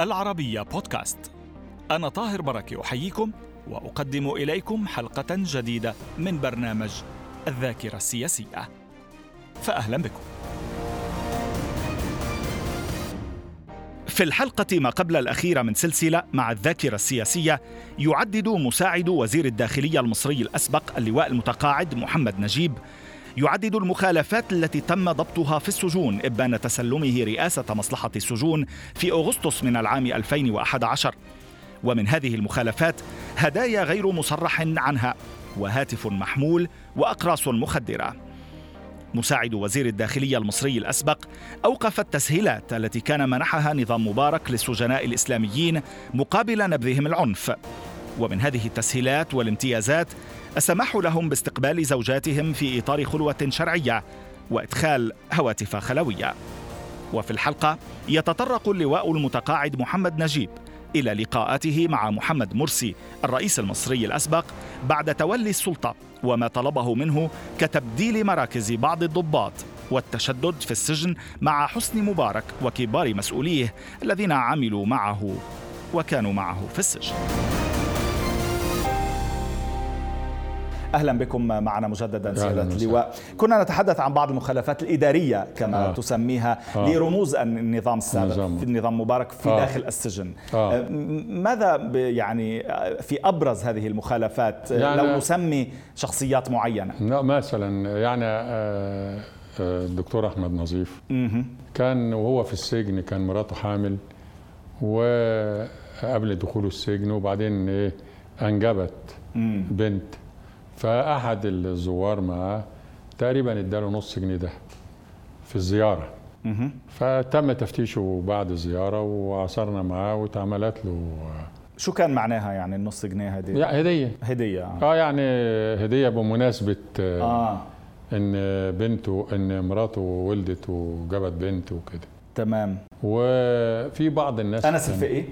العربية بودكاست. أنا طاهر بركة أحييكم وأقدم إليكم حلقة جديدة من برنامج الذاكرة السياسية. فأهلا بكم. في الحلقة ما قبل الأخيرة من سلسلة مع الذاكرة السياسية يعدد مساعد وزير الداخلية المصري الأسبق اللواء المتقاعد محمد نجيب يعدد المخالفات التي تم ضبطها في السجون إبان تسلمه رئاسة مصلحة السجون في أغسطس من العام 2011 ومن هذه المخالفات هدايا غير مصرح عنها وهاتف محمول وأقراص مخدرة. مساعد وزير الداخلية المصري الأسبق أوقف التسهيلات التي كان منحها نظام مبارك للسجناء الإسلاميين مقابل نبذهم العنف. ومن هذه التسهيلات والامتيازات السماح لهم باستقبال زوجاتهم في إطار خلوة شرعية وإدخال هواتف خلوية. وفي الحلقة يتطرق اللواء المتقاعد محمد نجيب إلى لقاءاته مع محمد مرسي الرئيس المصري الأسبق بعد تولي السلطة وما طلبه منه كتبديل مراكز بعض الضباط والتشدد في السجن مع حسني مبارك وكبار مسؤوليه الذين عملوا معه وكانوا معه في السجن. أهلا بكم معنا مجددا سيادة اللواء. كنا نتحدث عن بعض المخالفات الإدارية كما آه. تسميها آه. لرموز النظام السابق. في النظام مبارك في آه. داخل السجن. آه. آه، ماذا يعني في أبرز هذه المخالفات يعني لو نسمي شخصيات معينة؟ مثلا يعني آه، الدكتور أحمد نظيف. كان وهو في السجن كان مراته حامل وقبل دخوله السجن وبعدين إيه أنجبت بنت. فأحد الزوار معاه تقريبا اداله نص جنيه ذهب في الزيارة. فتم تفتيشه بعد الزيارة وعصرنا معاه واتعملت له شو كان معناها يعني النص جنيه هذه؟ يعني هدية. هدية آه, آه يعني هدية بمناسبة آه. إن بنته إن مراته ولدت وجابت بنت وكده. تمام. وفي بعض الناس أنس الفقي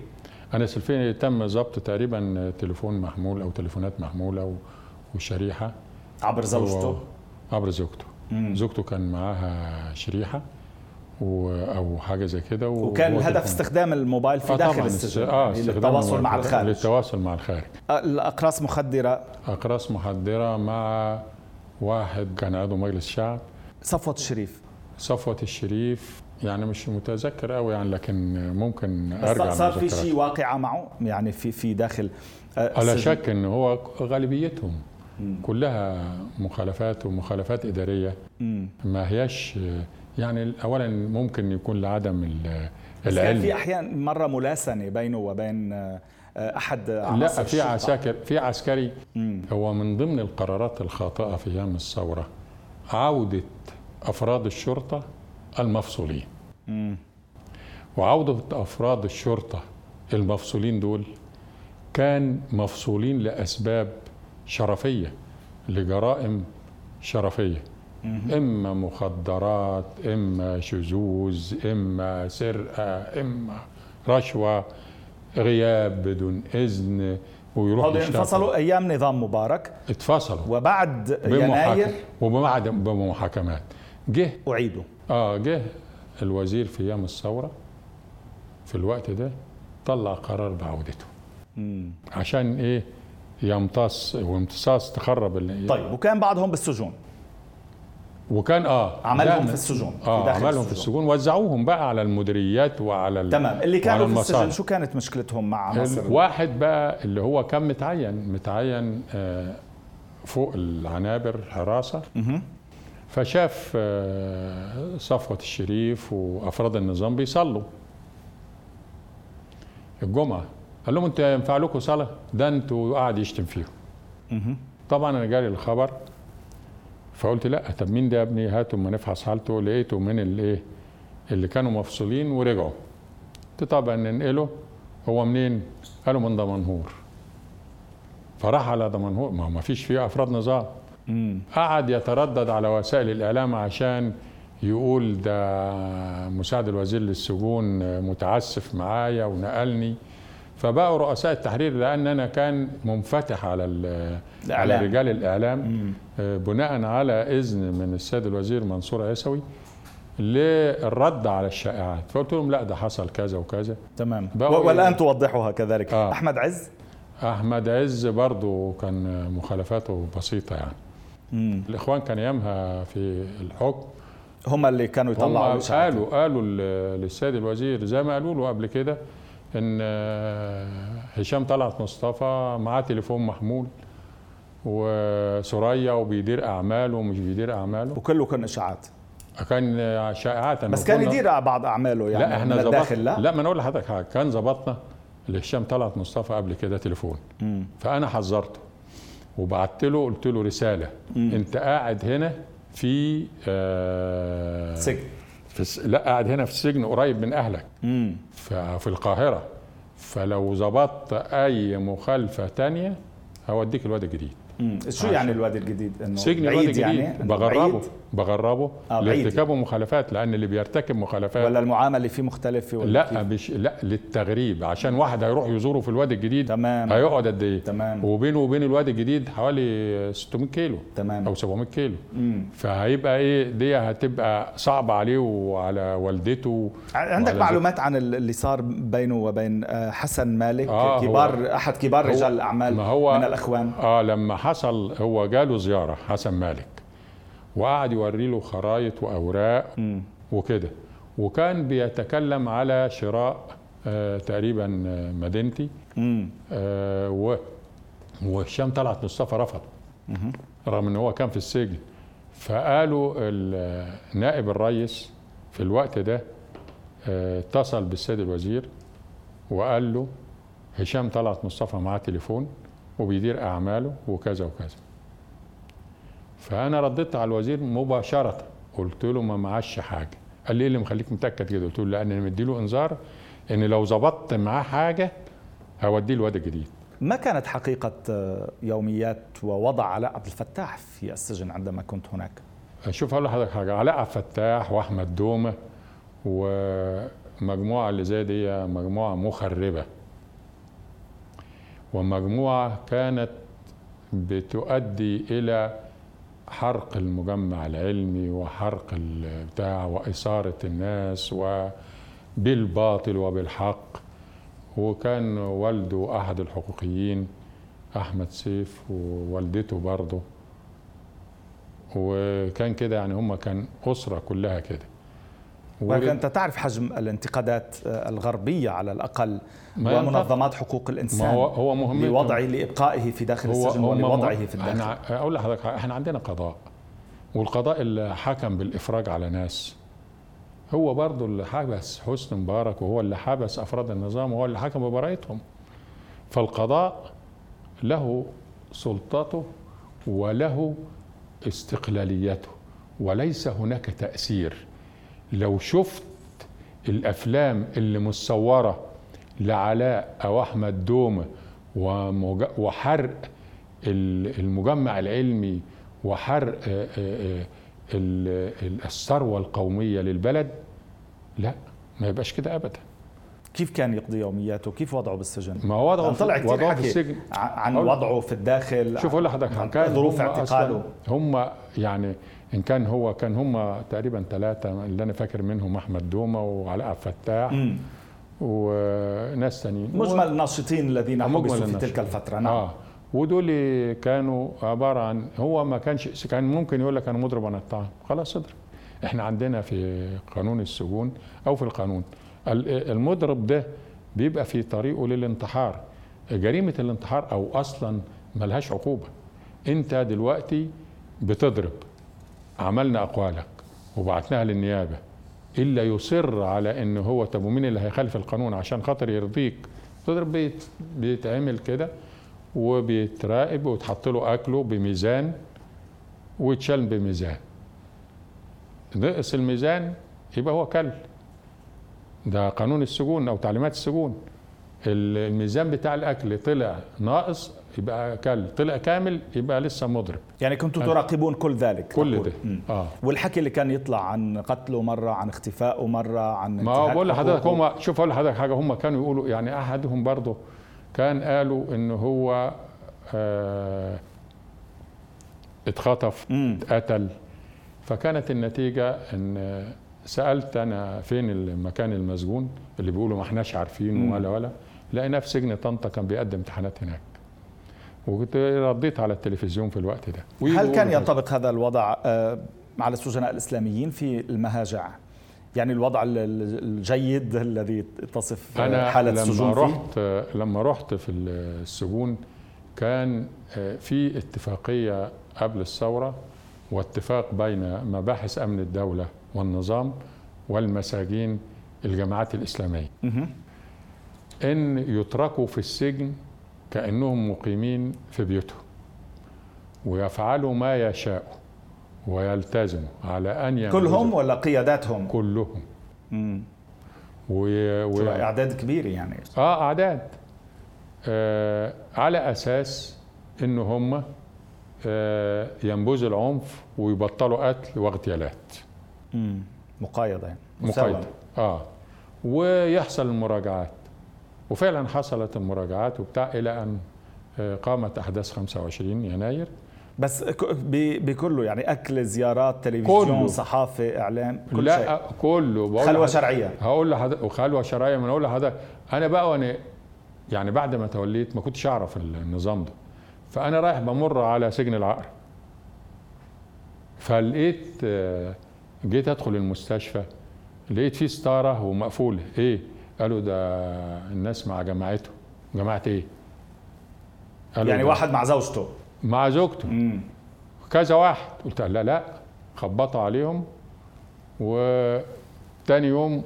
أنس الفقي تم ضبط تقريبا تليفون محمول أو تليفونات محمولة وشريحة. عبر زوجته؟ عبر زوجته. زوجته كان معاها شريحة أو حاجة زي كده وكان الهدف استخدام الموبايل في آه داخل السجن آه للتواصل مع الخارج. للتواصل مع الخارج. آه، الأقراص مخدرة. أقراص مخدرة مع واحد كان عضو مجلس الشعب صفوة الشريف. صفوة الشريف يعني مش متذكر قوي يعني لكن ممكن أرجع صار في شيء واقعه معه؟ يعني في في داخل على شك ان هو غالبيتهم. كلها مخالفات ومخالفات إدارية. ما هياش يعني أولا ممكن يكون لعدم العلم. في أحيان مرة ملاسنة بينه وبين آه، أحد لا في عساكر في عسكري. هو من ضمن القرارات الخاطئة في أيام الثورة عودة أفراد الشرطة المفصولين. وعودة أفراد الشرطة المفصولين دول كان مفصولين لأسباب شرفية لجرائم شرفية. إما مخدرات إما شذوذ إما سرقة إما رشوة غياب بدون إذن ويروح انفصلوا أيام نظام مبارك. اتفصلوا. وبعد يناير وبعد بمحاكمات. جه أعيدوا. آه جه الوزير في أيام الثورة. في الوقت ده طلع قرار بعودته. مم. عشان إيه؟ يمتص وامتصاص تخرب طيب وكان بعضهم بالسجون. وكان آه عملهم في السجون آه في عملهم في السجون. وزعوهم بقى على المديريات وعلى تمام. اللي كانوا في السجن شو كانت مشكلتهم مع مصر؟ واحد بقى اللي هو كان متعين متعين آه فوق العنابر حراسة. فشاف آه صفوة الشريف وأفراد النظام بيصلوا. الجمعة. قال لهم أنتوا ينفع لكم صلاة؟ ده أنتوا قاعد يشتم فيهم طبعا أنا جالي الخبر فقلت لا طب مين ده يا ابني؟ هاتوا اما نفحص حالته لقيته من الايه اللي كانوا مفصولين ورجعوا. قلت طبعا ننقله؟ هو منين؟ قالوا من دمنهور. فراح على دمنهور ما هو ما فيش فيه أفراد نظام. قعد يتردد على وسائل الإعلام عشان يقول ده مساعد الوزير للسجون متعسف معايا ونقلني. فبقوا رؤساء التحرير لأن أنا كان منفتح على. على رجال الإعلام مم. آه، بناء على إذن من السيد الوزير منصور عيسوي للرد على الشائعات فقلت لهم لا ده حصل كذا وكذا تمام والآن؟ توضحها كذلك آه. أحمد عز أحمد عز برضو كان مخالفاته بسيطة يعني مم. الإخوان كان ايامها في الحكم هم اللي كانوا يطلعوا هم. قالوا قالوا للسيد الوزير زي ما قالوا له قبل كده إن آه، هشام طلعت مصطفى معاه تليفون محمول وسوريا وبيدير أعماله ومش بيدير أعماله. وكله كان إشاعات. كان شائعات بس كان يدير بعض أعماله يعني لا إحنا من ظبطنا. الداخل لا, لا ما أنا أقول لحضرتك حاجة. كان ظبطنا. لهشام طلعت مصطفى قبل كده تليفون. مم. فأنا حذرته. وبعت له قلت له رسالة. مم. أنت قاعد هنا في آه سجن. في الس- لا قاعد هنا في السجن قريب من أهلك. مم. ف- في القاهرة. فلو ظبطت أي مخالفة تانية هوديك الواد الجديد مم. شو يعني الوادي الجديد؟ إنه سجن الواد بعيد الجديد يعني؟ بغربه بعيد؟ بغربه. آه،. لارتكابه مخالفات لأن اللي بيرتكب مخالفات ولا المعاملة فيه مختلفة ولا لا كيف؟ مش لا للتغريب. عشان واحد هيروح يزوره في الواد الجديد تمام. هيقعد قد إيه؟ تمام. وبينه وبين الواد الجديد حوالي 600 كيلو تمام. أو 700 كيلو. مم. فهيبقى إيه؟ دي هتبقى صعبة عليه وعلى والدته عندك وعلى معلومات عن اللي صار بينه وبين آه، حسن مالك آه، كبار أحد كبار رجال الأعمال ما هو- من الأخوان؟ آه لما حصل هو جاله زيارة حسن مالك وقعد يوري له خرايط وأوراق. وكده وكان بيتكلم على شراء آه تقريبا آه، مدينتي. آه و وهشام طلعت مصطفى رفض. رغم إن هو كان في السجن فقالوا ال- نائب الرئيس في الوقت ده آه، اتصل بالسيد الوزير وقال له هشام طلعت مصطفى معاه تليفون وبيدير أعماله وكذا وكذا. فأنا رديت على الوزير مباشرة قلت له ما معاش حاجة. قال لي إيه اللي مخليك متأكد كده؟ قلت له لأن أنا مديله إنذار إن لو ظبطت معاه حاجة هوديه الواد الجديد ما كانت حقيقة يوميات ووضع علاء عبد الفتاح في السجن عندما كنت هناك؟ شوف أقول لحضرتك حاجة. علاء عبد الفتاح وأحمد دومة ومجموعة اللي زي دي مجموعة مخربة. ومجموعة كانت بتؤدي إلى حرق المجمع العلمي وحرق البتاع وإثارة الناس وبالباطل وبالحق. وكان والده أحد الحقوقيين أحمد سيف ووالدته برضه. وكان كده يعني هم كان أسرة كلها كده. ولكن أنت تعرف حجم الانتقادات آه، الغربية على ينفع- ومنظمات حقوق الإنسان ما هو هو مهمته لوضعه لإبقائه في داخل السجن هم- ولوضعه في إحنا الداخل أقول لحضرتك إحنا عندنا قضاء والقضاء اللي حكم بالإفراج على ناس. هو برضه اللي حبس حسني مبارك وهو اللي حبس أفراد النظام وهو اللي حكم ببراءتهم فالقضاء له سلطته وله استقلاليته وليس هناك تأثير. لو شفت الأفلام اللي مصورة لعلاء أو أحمد دومة ومج- وحرق ال- المجمع العلمي وحرق آه، آه، آه، ال- ال- الثروة القومية للبلد لا ما يبقاش كده أبدا. كيف كان يقضي يومياته؟ كيف وضعه بالسجن؟ ما وضعه طلع في, كثير وضعه في حكي السجن. ع- عن وضعه في الداخل شوف أقول لحضرتك كان ظروف هم اعتقاله هم يعني إن كان هو كان هم تقريبا ثلاثة اللي أنا فاكر منهم أحمد دومه وعلاء الفتاح مم. وناس ثانيين مجمل الناشطين الذين حبسوا في. تلك الفترة. نعم. آه. ودول كانوا عبارة عن هو ما كانش كان ممكن يقول لك أنا مضرب عن الطعام خلاص اضرب إحنا عندنا في قانون السجون أو في القانون ال- المضرب ده بيبقى في طريقه للانتحار. جريمة الانتحار أو أصلا ملهاش عقوبة. أنت دلوقتي بتضرب. عملنا أقوالك وبعتناها للنيابة. إلا يصر على ان هو طب ومين اللي هيخالف القانون عشان خاطر يرضيك. تضرب بيت بيتعمل كده وبيتراقب وتحط له أكله بميزان ويتشال بميزان. نقص الميزان يبقى هو كل. ده قانون السجون أو تعليمات السجون. الميزان بتاع الأكل طلع ناقص يبقى كل طلع كامل يبقى لسه مضرب يعني كنتوا تراقبون كل ذلك كل. ده مم. آه والحكي اللي كان يطلع عن قتله مرة عن اختفائه مرة عن ما هو بقول لحضرتك. هم شوف أقول لحضرتك حاجة هم كانوا يقولوا يعني أحدهم برضه كان قالوا إن هو آه اتخطف. اتقتل فكانت النتيجة إن سألت أنا فين المكان المسجون اللي بيقولوا ما إحناش عارفينه ولا ولا لقيناه في سجن طنطا كان بيقدم امتحانات هناك وكنت رديت على التلفزيون في الوقت ده. هل كان ينطبق هذا الوضع آه، على السجناء الإسلاميين في المهاجع؟ يعني الوضع الجيد الذي تصف أنا حالة لما السجون رحت فيه؟ لما رحت في السجون كان آه، في اتفاقية قبل الثورة واتفاق بين مباحث أمن الدولة والنظام والمساجين الجماعات الإسلامية. إن يتركوا في السجن كأنهم مقيمين في بيوتهم. ويفعلوا ما يشاءوا ويلتزموا على أن كلهم ولا قياداتهم؟ كلهم. امم و... و... أعداد كبيرة يعني. آه أعداد. آه على أساس ان هم آه ينبذوا العنف ويبطلوا قتل واغتيالات امم مقايضة يعني. مقايضة. آه. ويحصل المراجعات. وفعلا حصلت المراجعات وبتاع إلى أن آه، قامت أحداث 25 يناير. بس بكله يعني أكل زيارات تلفزيون كله. صحافة اعلام كل لا شيء. كله. خلوة شرعية. هقول لحضرتك وخلوة شرعية ما أقول لحضرتك. أنا بقى وأنا يعني بعد ما توليت ما كنتش أعرف النظام ده. فأنا رايح بمر على سجن العقر. فلقيت آه، جيت أدخل المستشفى لقيت فيه ستارة ومقفولة. إيه؟ قالوا ده الناس مع جماعته. جماعة إيه؟ قالوا يعني واحد مع زوجته. مع زوجته. مم. كذا واحد. قلت لا لا خبطوا عليهم. وتاني يوم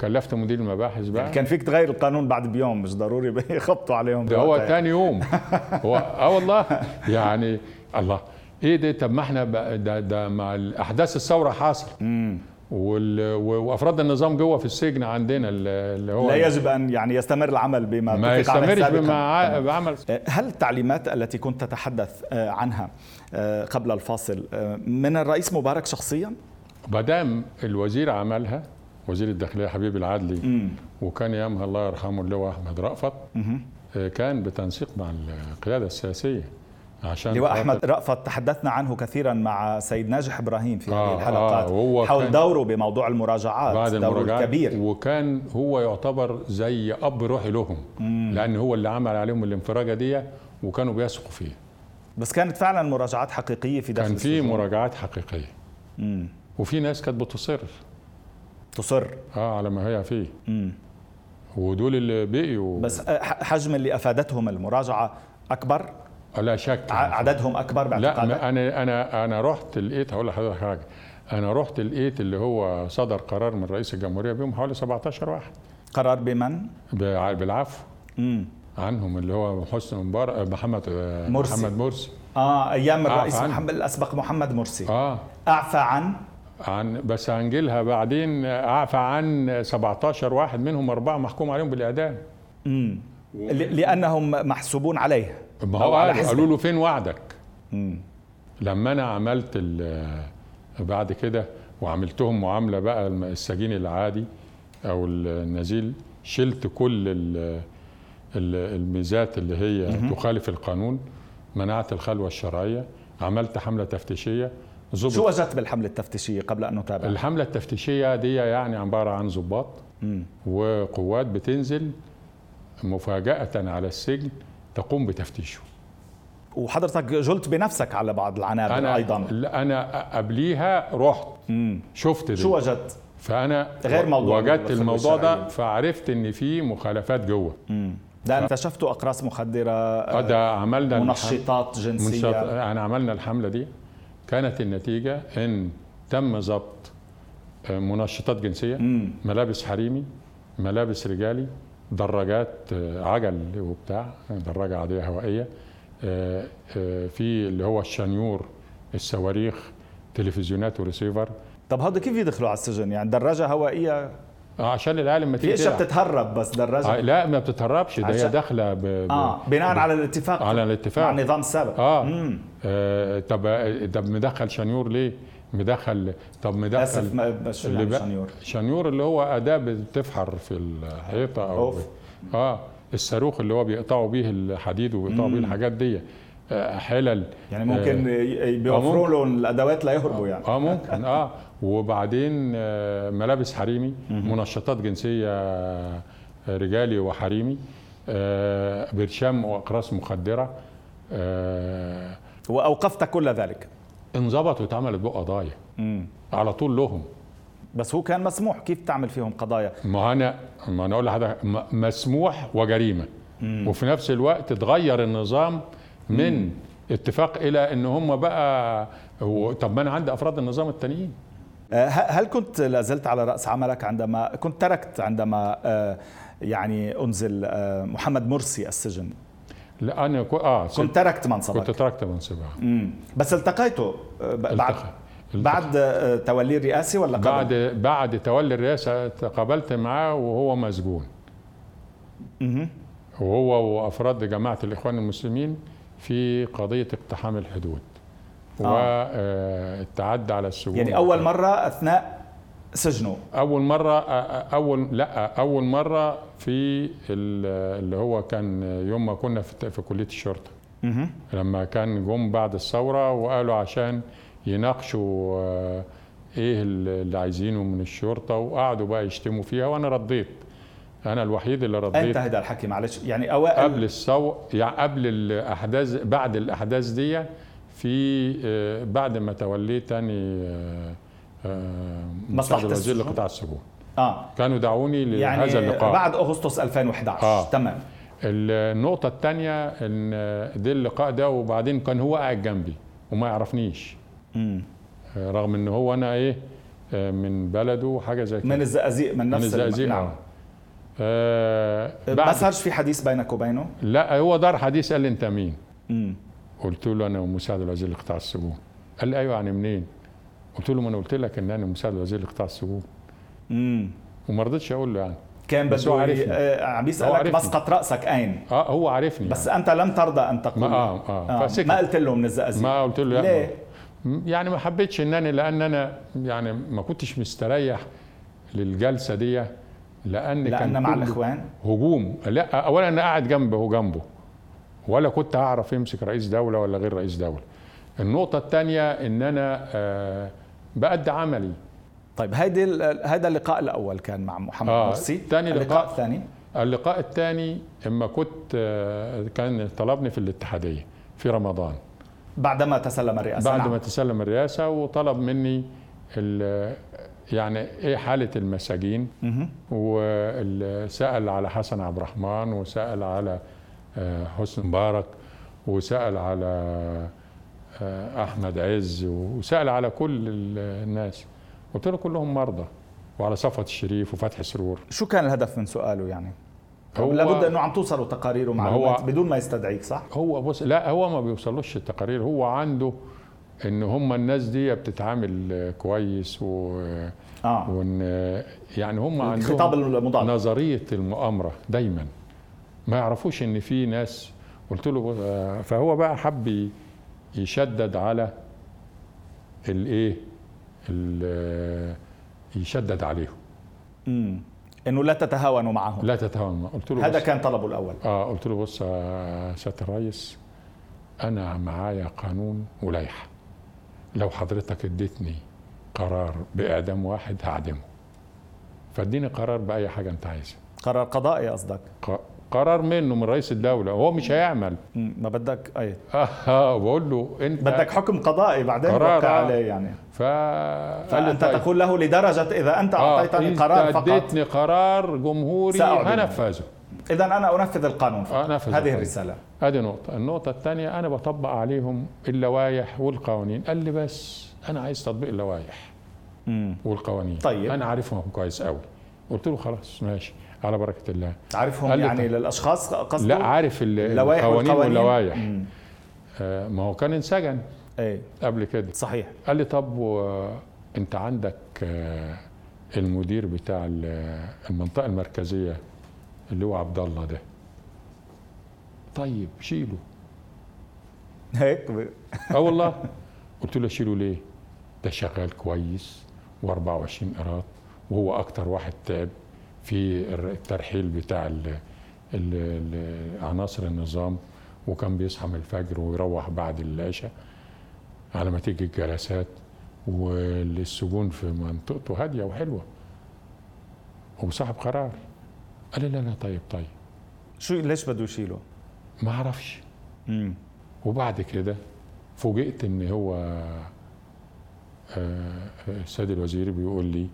كلفت مدير المباحث بقى. يعني كان فيك تغير القانون بعد بيوم مش ضروري يخبطوا عليهم ده هو تاني يوم. هو آه والله. يعني الله. إيه ده؟ طب ما إحنا ده ده مع احداث الثورة حاصل وأفراد النظام جوه في السجن عندنا اللي هو لا يجب أن يعني يستمر العمل بما ما يستمرش بما بعمل. أه، هل التعليمات التي كنت تتحدث أه، عنها أه، قبل الفاصل من الرئيس مبارك شخصيا؟ دام الوزير عملها وزير الداخلية حبيب العدلي مم. وكان يامها الله يرحمه اللواء أحمد رأفت كان بتنسيق مع القيادة السياسية. عشان لواء أحمد رأفت تحدثنا عنه كثيرا مع سيد ناجح إبراهيم في آه هذه الحلقات آه حول دوره بموضوع المراجعات بعد دوره المراجعات الكبير. وكان هو يعتبر زي أب روحي لهم مم. لأن هو اللي عمل عليهم الانفراجة دي وكانوا بيثقوا فيه. بس كانت فعلا مراجعات حقيقية في داخل كان في مراجعات حقيقية. مم. وفي ناس كانت بتصر. تصر. آه على ما هي فيه. مم. ودول اللي بقيوا. بس حجم اللي أفادتهم المراجعة أكبر؟ لا شك. عددهم أكبر باعتقادك؟ لا أنا أنا أنا رحت لقيت هقول لحضرتك حاجة أنا رحت لقيت اللي هو صدر قرار من رئيس الجمهورية بيهم حوالي 17 واحد. قرار بمن؟ بالعفو. امم عنهم اللي هو حسني مبارك محمد مرسي. محمد مرسي. آه أيام الرئيس محمد الأسبق محمد مرسي. آه. أعفى عن؟ عن بس هنجيلها بعدين أعفى عن 17 واحد منهم أربعة محكوم عليهم بالإعدام. امم لأنهم محسوبون عليه ما هو قالوا, له فين وعدك مم. لما أنا عملت بعد كده وعملتهم معاملة بقى السجين العادي أو النزيل شلت كل الميزات اللي هي مم. تخالف القانون منعت الخلوة الشرعية عملت حملة تفتيشية زبط. شو وجدت بالحملة التفتيشية قبل أن نتابع الحملة التفتيشية دي يعني عبارة عن ضباط وقوات بتنزل مفاجأة على السجن تقوم بتفتيشه. وحضرتك جلت بنفسك على بعض العنابر أنا أيضا. أنا قبليها رحت. مم. شفت. شو وجدت؟ فأنا غير موضوع وجدت الموضوع ده فعرفت إن في مخالفات جوه. ده اكتشفتوا أقراص مخدرة آه ده عملنا منشطات جنسية. يعني عملنا الحملة دي. كانت النتيجة إن تم ضبط آه، منشطات جنسية. مم. ملابس حريمي ملابس رجالي دراجات آه، عجل وبتاع دراجة عادية هوائية آه، آه، في اللي هو الشنيور الصواريخ تلفزيونات وريسيفر. طب هذا كيف يدخلوا على السجن؟ يعني دراجة هوائية؟ عشان العالم ما تيجي بتتهرب بس دراجة. لا ما بتتهربش ده هي داخلة ب... آه بناء ب... على الاتفاق. على الاتفاق. مع النظام السابق آه, آه طب طب مدخل شنيور ليه؟ مدخل طب مدخل اسف ما شو يعني شنيور شنيور اللي هو أداة بتفحر في الحيطة أو أوف. آه الصاروخ اللي هو بيقطعوا بيه الحديد وبيقطعوا بيه الحاجات دي آه، حلل. يعني ممكن آه بيوفروا لهم الأدوات لا يهربوا يعني. آه ممكن آه. وبعدين آه، ملابس حريمي منشطات جنسية آه، رجالي وحريمي آه، برشام وأقراص مخدرة آه، وأوقفت كل ذلك. انظبط واتعملت بقى قضايا. مم. على طول لهم. بس هو كان مسموح. كيف تعمل فيهم قضايا؟ ما أنا ما أنا أقول لحضرتك مسموح وجريمة. وفي نفس الوقت اتغير النظام من اتفاق إلى إن هم بقى طب ما أنا عندي أفراد النظام التانيين. آه، هل كنت لازلت على رأس عملك عندما كنت تركت عندما آه، يعني أنزل آه، محمد مرسي السجن؟ لا أنا كو... آه كنت تركت كنت منصبك تركت منصبها مم. بس التقيته آه، بعد التقى. بعد آه، توليه الرئاسي ولا قبل؟ بعد بعد تولي الرئاسه تقابلت معاه وهو مسجون مهم. وهو وأفراد جماعة الإخوان المسلمين في قضية اقتحام الحدود والتعدي على السجون يعني أول مرة أثناء سجنه. أول مرة أول لا أول مرة في ال- اللي هو كان يوم ما كنا في في كلية الشرطة. لما كان جم بعد الثورة وقالوا عشان يناقشوا إيه اللي عايزينه من الشرطة وقعدوا بقى يشتموا فيها وأنا رديت. أنا الوحيد اللي رديت. أنت هذا الحكي معلش. يعني أوائل قبل الثوره يعني قبل الأحداث بعد الأحداث دي في بعد ما توليت تاني آه، آه، مساعد الوزير؟ لقطاع السجون آه كانوا دعوني لهذا يعني اللقاء بعد أغسطس 2011 آه. تمام النقطة الثانية إن ده اللقاء ده وبعدين كان هو قاعد جنبي وما يعرفنيش مم. رغم إن هو أنا إيه من بلده وحاجة زي كده من الزقازيق من من نفس الم- الزقازيق نعم آه ما صارش في حديث بينك وبينه؟ لا هو دار حديث قال لي أنت مين؟ مم. قلت له أنا مساعد الوزير لقطاع السجون قال لي أيوه يعني منين؟ قلت له ما أنا قلت لك إن أنا مساعد الوزير لقطاع السجون مم. وما رضيتش أقول له يعني كان بس هو بده ي- عرفني. آه، عم عرفني. مسقط رأسك أين؟ آه هو عارفني بس يعني. أنت لم ترضى أن تقول ما آه آه, فسكت. ما قلت له من الزقازيق ما قلت له ليه؟ يعني ما حبيتش إن أنا لأن أنا يعني ما كنتش مستريح للجلسة دي لأن لأن كان مع كله الإخوان هجوم لا اولا أنا قاعد جنبه جنبه ولا كنت هعرف يمسك رئيس دولة ولا غير رئيس دولة النقطة الثانية إن أنا آه بأدي عملي طيب هيدي هذا اللقاء الأول كان مع محمد آه، مرسي تاني اللقاء لقاء. الثاني اللقاء الثاني إما كنت آه كان طلبني في الاتحادية في رمضان بعدما تسلم الرئاسة بعد نعم. ما تسلم الرئاسة وطلب مني ال- يعني إيه حالة المساجين. وسأل على حسن عبد الرحمن وسأل على آه، حسني مبارك وسأل على آه، أحمد عز وسأل على كل ال- الناس. قلت له كلهم مرضى وعلى صفوت الشريف وفتحي سرور. شو كان الهدف من سؤاله يعني؟ هو- لابد أنه عم توصلوا تقارير هو- ومعلومات بدون ما يستدعيك صح؟ هو بص لا هو ما بيوصلوش التقارير. هو عنده إن هم الناس دي بتتعامل آه، كويس و آه. وإن آه، يعني هم عندهم الخطاب المضاد. نظرية المؤامرة دايما. ما يعرفوش إن في ناس. قلت له آه، فهو بقى حب يشدد على الايه؟ ال- يشدد عليهم امم إنه لا تتهاونوا معهم لا تتهاون معه. قلت له هذا كان طلبه الأول. آه قلت له بص يا سياده الريس أنا معايا قانون ولائحة. لو حضرتك اديتني قرار بإعدام واحد هعدمه. فاديني قرار بأي حاجة أنت عايزها. قرار قضائي قصدك. ق- قرار منه من رئيس الدولة هو مش هيعمل ما بدك أي آه, آه بقول له أنت بدك حكم قضائي بعدين قرار، آه. عليه يعني ف فأنت طيب. تقول له لدرجة إذا أنت آه أعطيتني أنت قرار فقط أديتني قرار جمهوري. هنفذه اذا أنا أنفذ القانون فقط. آه، أنفذ هذه القانون. الرسالة ادي نقطة، النقطة الثانية أنا بطبق عليهم اللوائح والقوانين، قال لي بس أنا عايز تطبيق اللوائح. والقوانين طيب. أنا عارفهم كويس قوي قلت له خلاص ماشي على بركة الله. عارفهم يعني طيب. للأشخاص قصده؟ لا عارف القوانين واللوائح. آه ما هو كان انسجن إيه. قبل كده. صحيح. قال لي طب و... أنت عندك آه المدير بتاع ال- المنطقة المركزية اللي هو عبد الله ده. طيب شيله. هيك ب- آه والله. قلت له اشيله ليه؟ ده شغال كويس و24 قراط وهو أكتر واحد تعب. في الترحيل بتاع ال ال ال عناصر النظام وكان بيصحى من الفجر ويروح بعد العشاء على ما تيجي الجلسات والسجون في منطقته هادية وحلوة. وصاحب قرار. قال لي لا لا طيب طيب. شو ليش بده يشيله؟ ما أعرفش وبعد كده فوجئت إن هو آه، السيد الوزير بيقول لي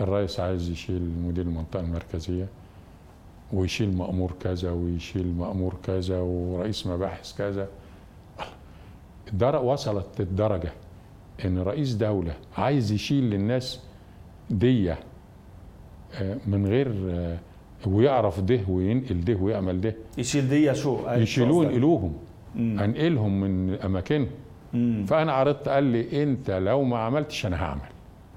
الرئيس عايز يشيل مدير المنطقة المركزية ويشيل مأمور كذا ويشيل مأمور كذا ورئيس مباحث كذا الدرجة وصلت الدرجة إن رئيس دولة عايز يشيل للناس دية آه، من غير آه، ويعرف ده وينقل ده ويعمل ده يشيل دي شو؟ يشيلوه ينقلوهم. انقلهم من أماكنهم. فأنا عرضت قال لي أنت لو ما عملتش أنا هعمل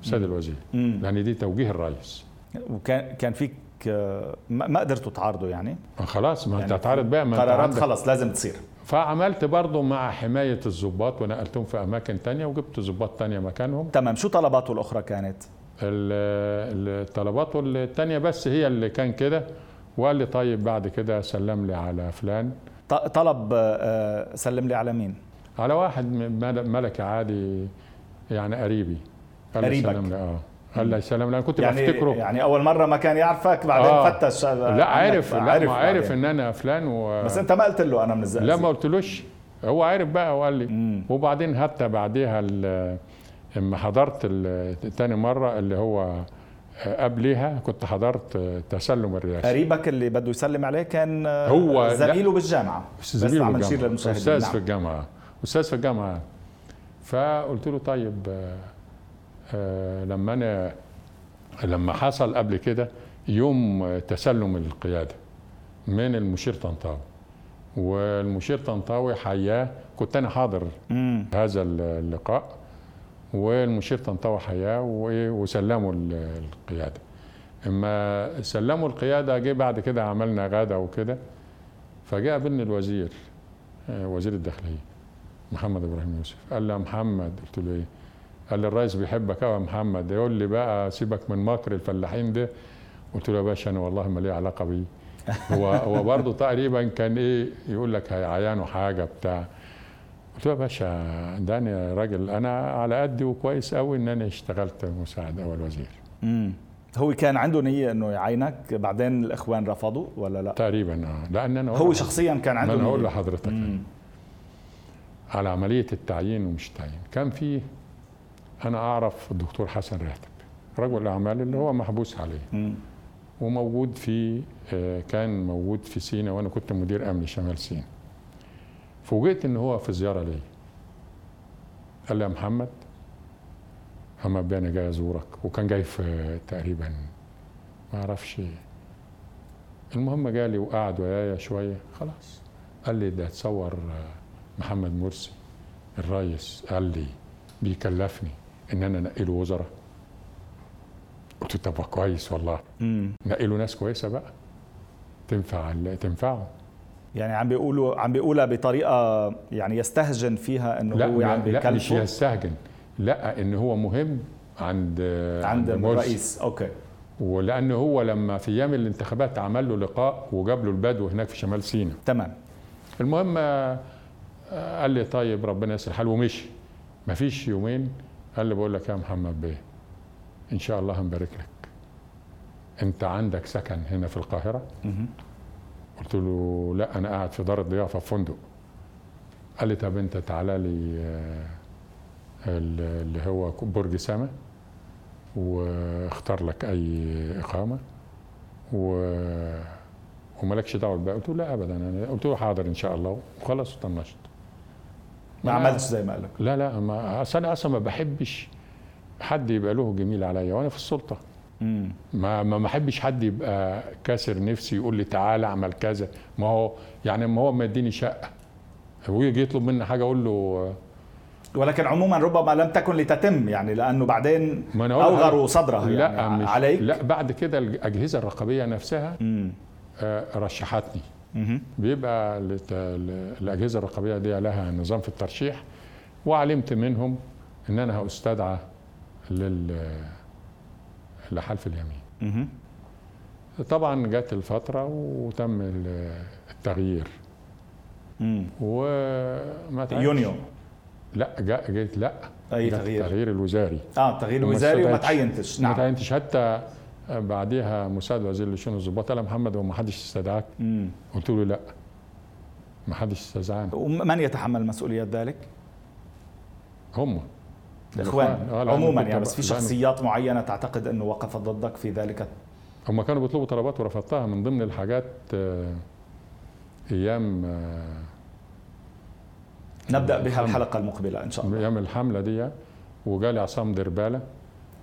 سيد الوزير مم. لأن دي توجيه الرئيس. وكان كان فيك آه، ما قدرتوا تعارضوا يعني؟ خلاص ما انت يعني هتعرض بقى ما قرارات خلص لازم تصير. فعملت برضه مع حماية الضباط ونقلتهم في أماكن تانية وجبت ضباط تانية مكانهم. تمام. شو طلباته الأخرى كانت؟ ال- الطلبات التانية بس هي اللي كان كده. وقال لي طيب بعد كده سلم لي على فلان. طلب آه، سلم لي على مين؟ على واحد من مل- ملكي عادي يعني قريبي. قريبك. آه. قال لي سلم لي أنا كنت يعني بفتكره. يعني أول مرة ما كان يعرفك بعدين آه. فتش لا عارف. لا عارف ما عارف. إن أنا فلان و... بس أنت ما قلت له أنا من الزقازيق. لا ما قلتلوش. هو عارف بقى وقال لي. مم. وبعدين حتى بعديها اما حضرت تاني مرة اللي هو قبليها كنت حضرت تسلم الرئاسة. قريبك اللي بده يسلم عليه كان هو- لا. زميله بالجامعة. بس زميله للمشاهدين. أستاذ نعم. في الجامعة. أستاذ في الجامعة. فقلت له طيب لما أنا لما حصل قبل كده يوم تسلم القيادة من المشير طنطاوي. والمشير طنطاوي حياه كنت أنا حاضر مم. هذا اللقاء والمشير طنطاوي حياه وسلموا ال- القيادة. إما سلموا القيادة جه بعد كده عملنا غدا وكده فجاء قابلني الوزير آه، وزير الداخلية محمد إبراهيم يوسف. قال لي يا محمد قلت له إيه؟ قال لي الرئيس بيحبك قوي يا محمد يقول لي بقى سيبك من مكر الفلاحين ده قلت له يا باشا أنا والله ما لي علاقة بيه هو هو برضه تقريبا كان إيه يقول لك هيعينوا حاجة بتاع قلت له يا باشا ده أنا راجل أنا على قدي وكويس قوي إن أنا اشتغلت مساعد أول وزير مم. هو كان عنده نية إنه يعينك بعدين الإخوان رفضوا ولا لا؟ تقريبا آه لأن أنا هو شخصيا كان عنده أنا أقول نية. لحضرتك. على عملية التعيين ومش تعيين كان في أنا أعرف الدكتور حسن راتب رجل الاعمال اللي هو محبوس عليه. مم. وموجود في آه، كان موجود في سينا وأنا كنت مدير أمن شمال سينا. فوجئت إن هو في زيارة لي قال لي يا محمد محمد بيه أنا جاي ازورك وكان جاي في تقريبا ما أعرفش. المهم جالي وقعد ويايا شوية. خلاص. قال لي ده تصور آه، محمد مرسي الرئيس قال لي بيكلفني. إن أنا أنقله وزراء. قلت طب كويس والله. نقلوا ناس كويسة بقى. تنفع تنفعه. يعني عم بيقولوا عم بيقولها بطريقة يعني يستهجن فيها إنه لا هو عم لا مش بيكلفه؟ يستهجن. لا إن هو مهم عند عند مرسي. الرئيس. أوكي. ولأن هو لما في أيام الانتخابات عمل له لقاء وجاب له البدو هناك في شمال سيناء. تمام. المهم آه، قال لي طيب ربنا يسر الحال ومشي. مفيش يومين قال لي بقول لك يا محمد بيه إن شاء الله هنبارك لك. أنت عندك سكن هنا في القاهرة. قلت له لا أنا قاعد في دار الضيافة في فندق. قال لي طب أنت تعالى لي آه، ال- اللي هو برج سما واختار لك أي إقامة و ومالكش دعوة بقى. قلت له لا ابدا. أنا قلت له حاضر إن شاء الله. وخلاص وطنشت. ما عملتش زي ما قال لك لا لا ما أصل أنا أصلا ما بحبش حد يبقى له جميل عليا وأنا في السلطة مم. ما ما احبش حد يبقى كاسر نفسي يقول لي تعالى اعمل كذا ما هو يعني ما هو ما يديني شقة ويجي يطلب مني حاجة أقول له ولكن عموما ربما لم تكن لتتم يعني لأنه بعدين أوغروا صدرها لا يعني مش عليك لا بعد كده الأجهزة الرقابية نفسها. آه، رشحتني. بيبقى الأجهزة الرقابية دي لها نظام في الترشيح وعلمت منهم إن أنا هستدعى لل لحلف اليمين. طبعا جت الفترة وتم ال- التغيير. وما. يونيو. لا جا- جيت لا. أي تغيير؟ التغيير الوزاري. آه التغيير الوزاري وما تعينتش. نعم. ما تعينتش. حتى بعديها مساعد وزير لشؤون الضباط قال محمد هو ما حدش استدعاك. قلت له لا ما حدش استدعاني ومن يتحمل مسؤوليات ذلك؟ هم. الإخوان. آه عموما يعني بس في شخصيات معينة تعتقد إنه وقفت ضدك في ذلك؟ هم كانوا بيطلبوا طلبات ورفضتها من ضمن الحاجات آه أيام آه نبدأ بها الحلقة المقبلة إن شاء الله. أيام الحملة دي وجالي عصام دربالة.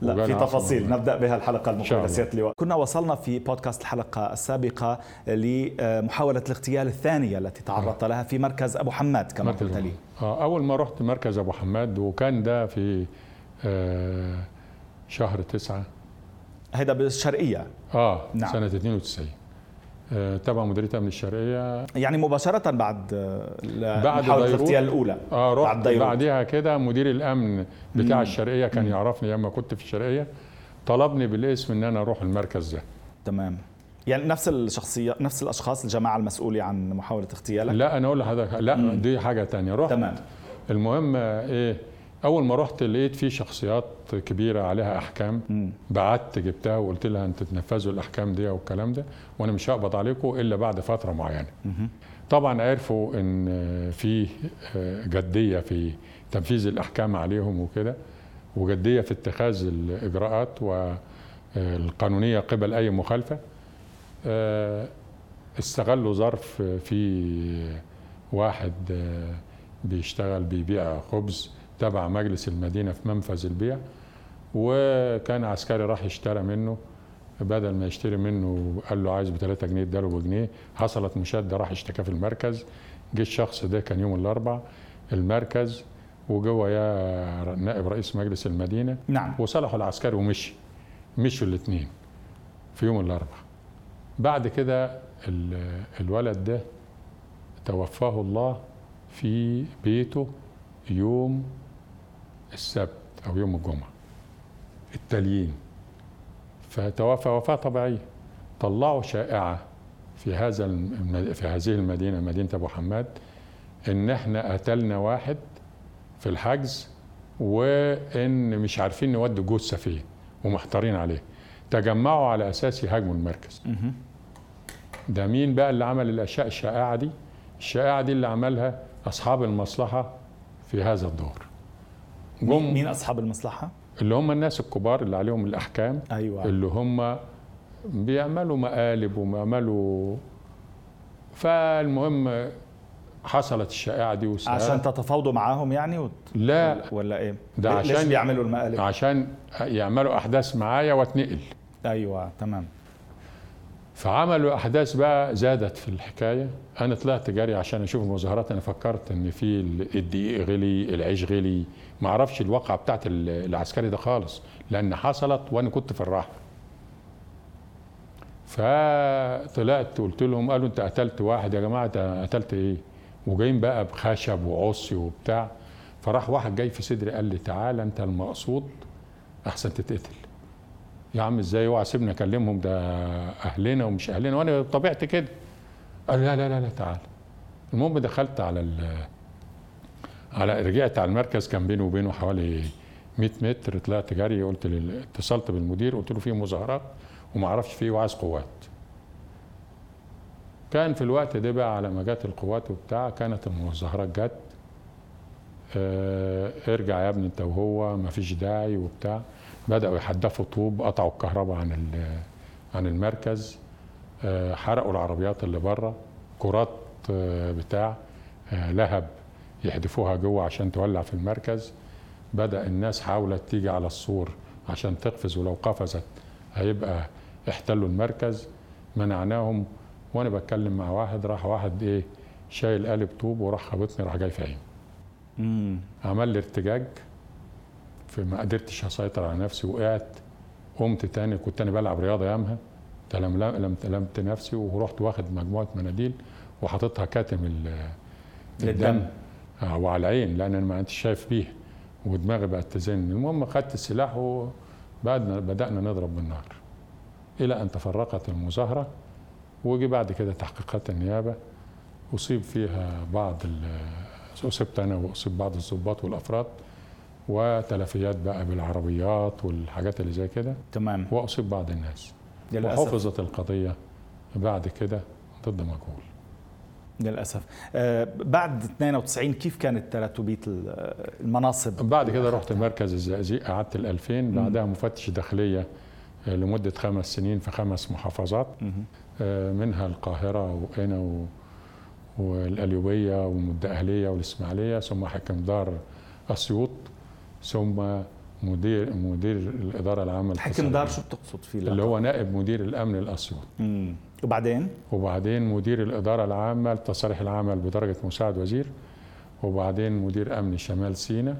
لا في تفاصيل. نبدأ بها الحلقة المقبلة. سيادة اللواء. كنا وصلنا في بودكاست الحلقة السابقة لمحاولة الاغتيال الثانية التي تعرضت. لها في مركز أبو حماد كما قلت لي. آه أول ما رحت مركز أبو حماد وكان ده في آه شهر تسعة. هذا بالشرقية. آه نعم. سنة 92 آه، تبع مديرية أمن الشرقية. يعني مباشرة بعد آه، بعد محاولة الاغتيال الأولى. آه رحت بعد بعدها كده مدير الأمن بتاع مم. الشرقية كان مم. يعرفني لما كنت في الشرقية. طلبني بالاسم إن أنا أروح المركز ده. تمام. يعني نفس الشخصية نفس الأشخاص الجماعة المسؤوله عن محاولة اغتيالك؟ لا أنا أقول لحضرتك لا مم. دي حاجة تانية. رحت. تمام. المهم إيه أول ما رحت لقيت في شخصيات كبيرة عليها أحكام بعت جبتها وقلت لها أنتوا تنفذوا الأحكام دي والكلام ده وأنا مش هقبض عليكم إلا بعد فترة معينة. طبعا عرفوا إن في جدية في تنفيذ الأحكام عليهم وكده وجدية في اتخاذ الإجراءات والقانونية قبل أي مخالفة. استغلوا ظرف في واحد بيشتغل بيبيع خبز تبع مجلس المدينة في منفذ البيع وكان عسكري راح اشترى منه. بدل ما يشتري منه قال له عايز ب 3 جنيه اداله بجنيه. حصلت مشادة راح اشتكى في المركز. جه الشخص ده كان يوم الاربعاء المركز وجوه يا نائب رئيس مجلس المدينة. نعم. وصلحوا العسكري ومشي. مشوا الاثنين في يوم الاربعاء بعد كده الولد ده توفاه الله في بيته يوم السبت أو يوم الجمعة التاليين فتوفى وفاة طبيعية. طلعوا شائعة في هذا في هذه المدينة مدينة أبو حماد إن إحنا قتلنا واحد في الحجز وإن مش عارفين نودي جثة فين ومحتارين عليه. تجمعوا على أساس يهاجموا المركز. ده مين بقى اللي عمل الأشياء الشائعة دي؟ الشائعة دي اللي عملها أصحاب المصلحة في هذا الدور. جم مين أصحاب المصلحة؟ اللي هم الناس الكبار اللي عليهم الأحكام أيوه. اللي هم بيعملوا مقالب وبيعملوا فالمهم حصلت الشائعة دي وسأل. عشان تتفاوضوا معاهم يعني؟ وت... لا. ولا إيه؟ ده عشان ليش بيعملوا المقالب؟ عشان يعملوا أحداث معايا واتنقل. أيوه تمام. فعملوا أحداث بقى زادت في الحكاية. أنا طلعت جري عشان أشوف المظاهرات. أنا فكرت إن في الدقيق غلي العيش غلي. ما أعرفش الواقعة بتاعت العسكري ده خالص لأن حصلت وأنا كنت في الراحه فطلعت قلت لهم قالوا أنت قتلت واحد يا جماعة قتلت إيه؟ وجايين بقى بخشب وعصي وبتاع. فراح واحد جاي في صدري قال لي تعالى أنت المقصود أحسن تتقتل. يا عم إزاي اوعى سيبني اكلمهم؟ ده اهلنا ومش اهلنا. وأنا طبيعتي كده. قال لا لا لا لا تعال. المهم دخلت على ال على رجعت على المركز. كان بيني وبينه حوالي 100 متر. طلعت جري قلت اتصلت بالمدير. قلت له في مظاهرات وما أعرفش فيه وعايز قوات. كان في الوقت ده بقى على ما جت القوات وبتاع كانت المظاهرات جت. آه ارجع يا ابني انت وهو ما فيش داعي وبتاع. بدأوا يحدفوا طوب قطعوا الكهرباء عن عن المركز آه حرقوا العربيات اللي بره كرات آه بتاع لهب يحدفوها جوه عشان تولع في المركز. بدأ الناس حاولت تيجي على السور عشان تقفز ولو قفزت هيبقى احتلوا المركز. منعناهم وأنا بتكلم مع واحد راح واحد إيه شايل قالب طوب وراح خبطني راح جاي في عيني. عمل لي ارتجاج. فما قدرتش اسيطر على نفسي وقعت قمت تاني كنت أنا بلعب رياضة يامها تلمت نفسي ورحت واخد مجموعة مناديل وحاططها كاتم الدم. وعلى العين لأن أنا ما كنتش شايف بيها ودماغي بقت تزن. المهم خدت السلاح وبعد بدأنا نضرب بالنار إلى أن تفرقت المظاهرة وجي بعد كده تحقيقات النيابة. أصيب فيها بعض أصبت أنا وأصيب بعض الضباط والأفراد. وتلفيات بقى بالعربيات والحاجات اللي زي كده. تمام. واصيب بعض الناس. للأسف. وحفظت القضية بعد كده ضد مجهول للأسف. آه بعد 92 كيف كانت تراتبيه المناصب؟ بعد كده رحت مركز الزقازيق قعدت ال 2000 بعدها مفتش داخلية آه، لمدة خمس سنين في خمس محافظات. آه، منها القاهرة وقنا و... والقليوبية والدقهليه والإسماعيلية ثم حكم دار أسيوط. ثم مدير مدير الإدارة العامة حكم دار شو بتقصد فيه اللي هو نائب مدير الأمن الاسيوط وبعدين؟ وبعدين مدير الإدارة العامة لتصالح العمل بدرجة مساعد وزير. وبعدين مدير أمن شمال سيناء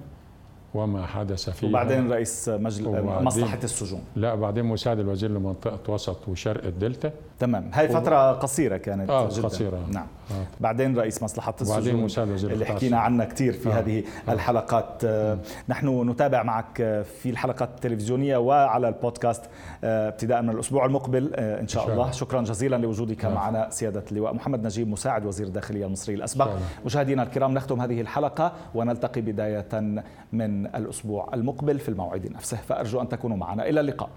وما حدث فيه وبعدين رئيس مجلس مصلحة السجون. لا بعدين مساعد الوزير لمنطقة وسط وشرق الدلتا. تمام. هاي فترة قصيرة كانت آه جدا. قصيرة. نعم. آه. بعدين رئيس مصلحة السجون اللي حكينا عنها كثير في آه. هذه آه. الحلقات آه. نحن نتابع معك في الحلقات التلفزيونية وعلى البودكاست آه، ابتداء من الأسبوع المقبل آه، إن شاء, إن شاء الله. شكرا جزيلا لوجودك آه. معنا سيادة اللواء محمد نجيب مساعد وزير الداخلية المصري الأسبق مشاهدينا الكرام نختم هذه الحلقة ونلتقي بداية من الأسبوع المقبل في الموعد نفسه فأرجو أن تكونوا معنا إلى اللقاء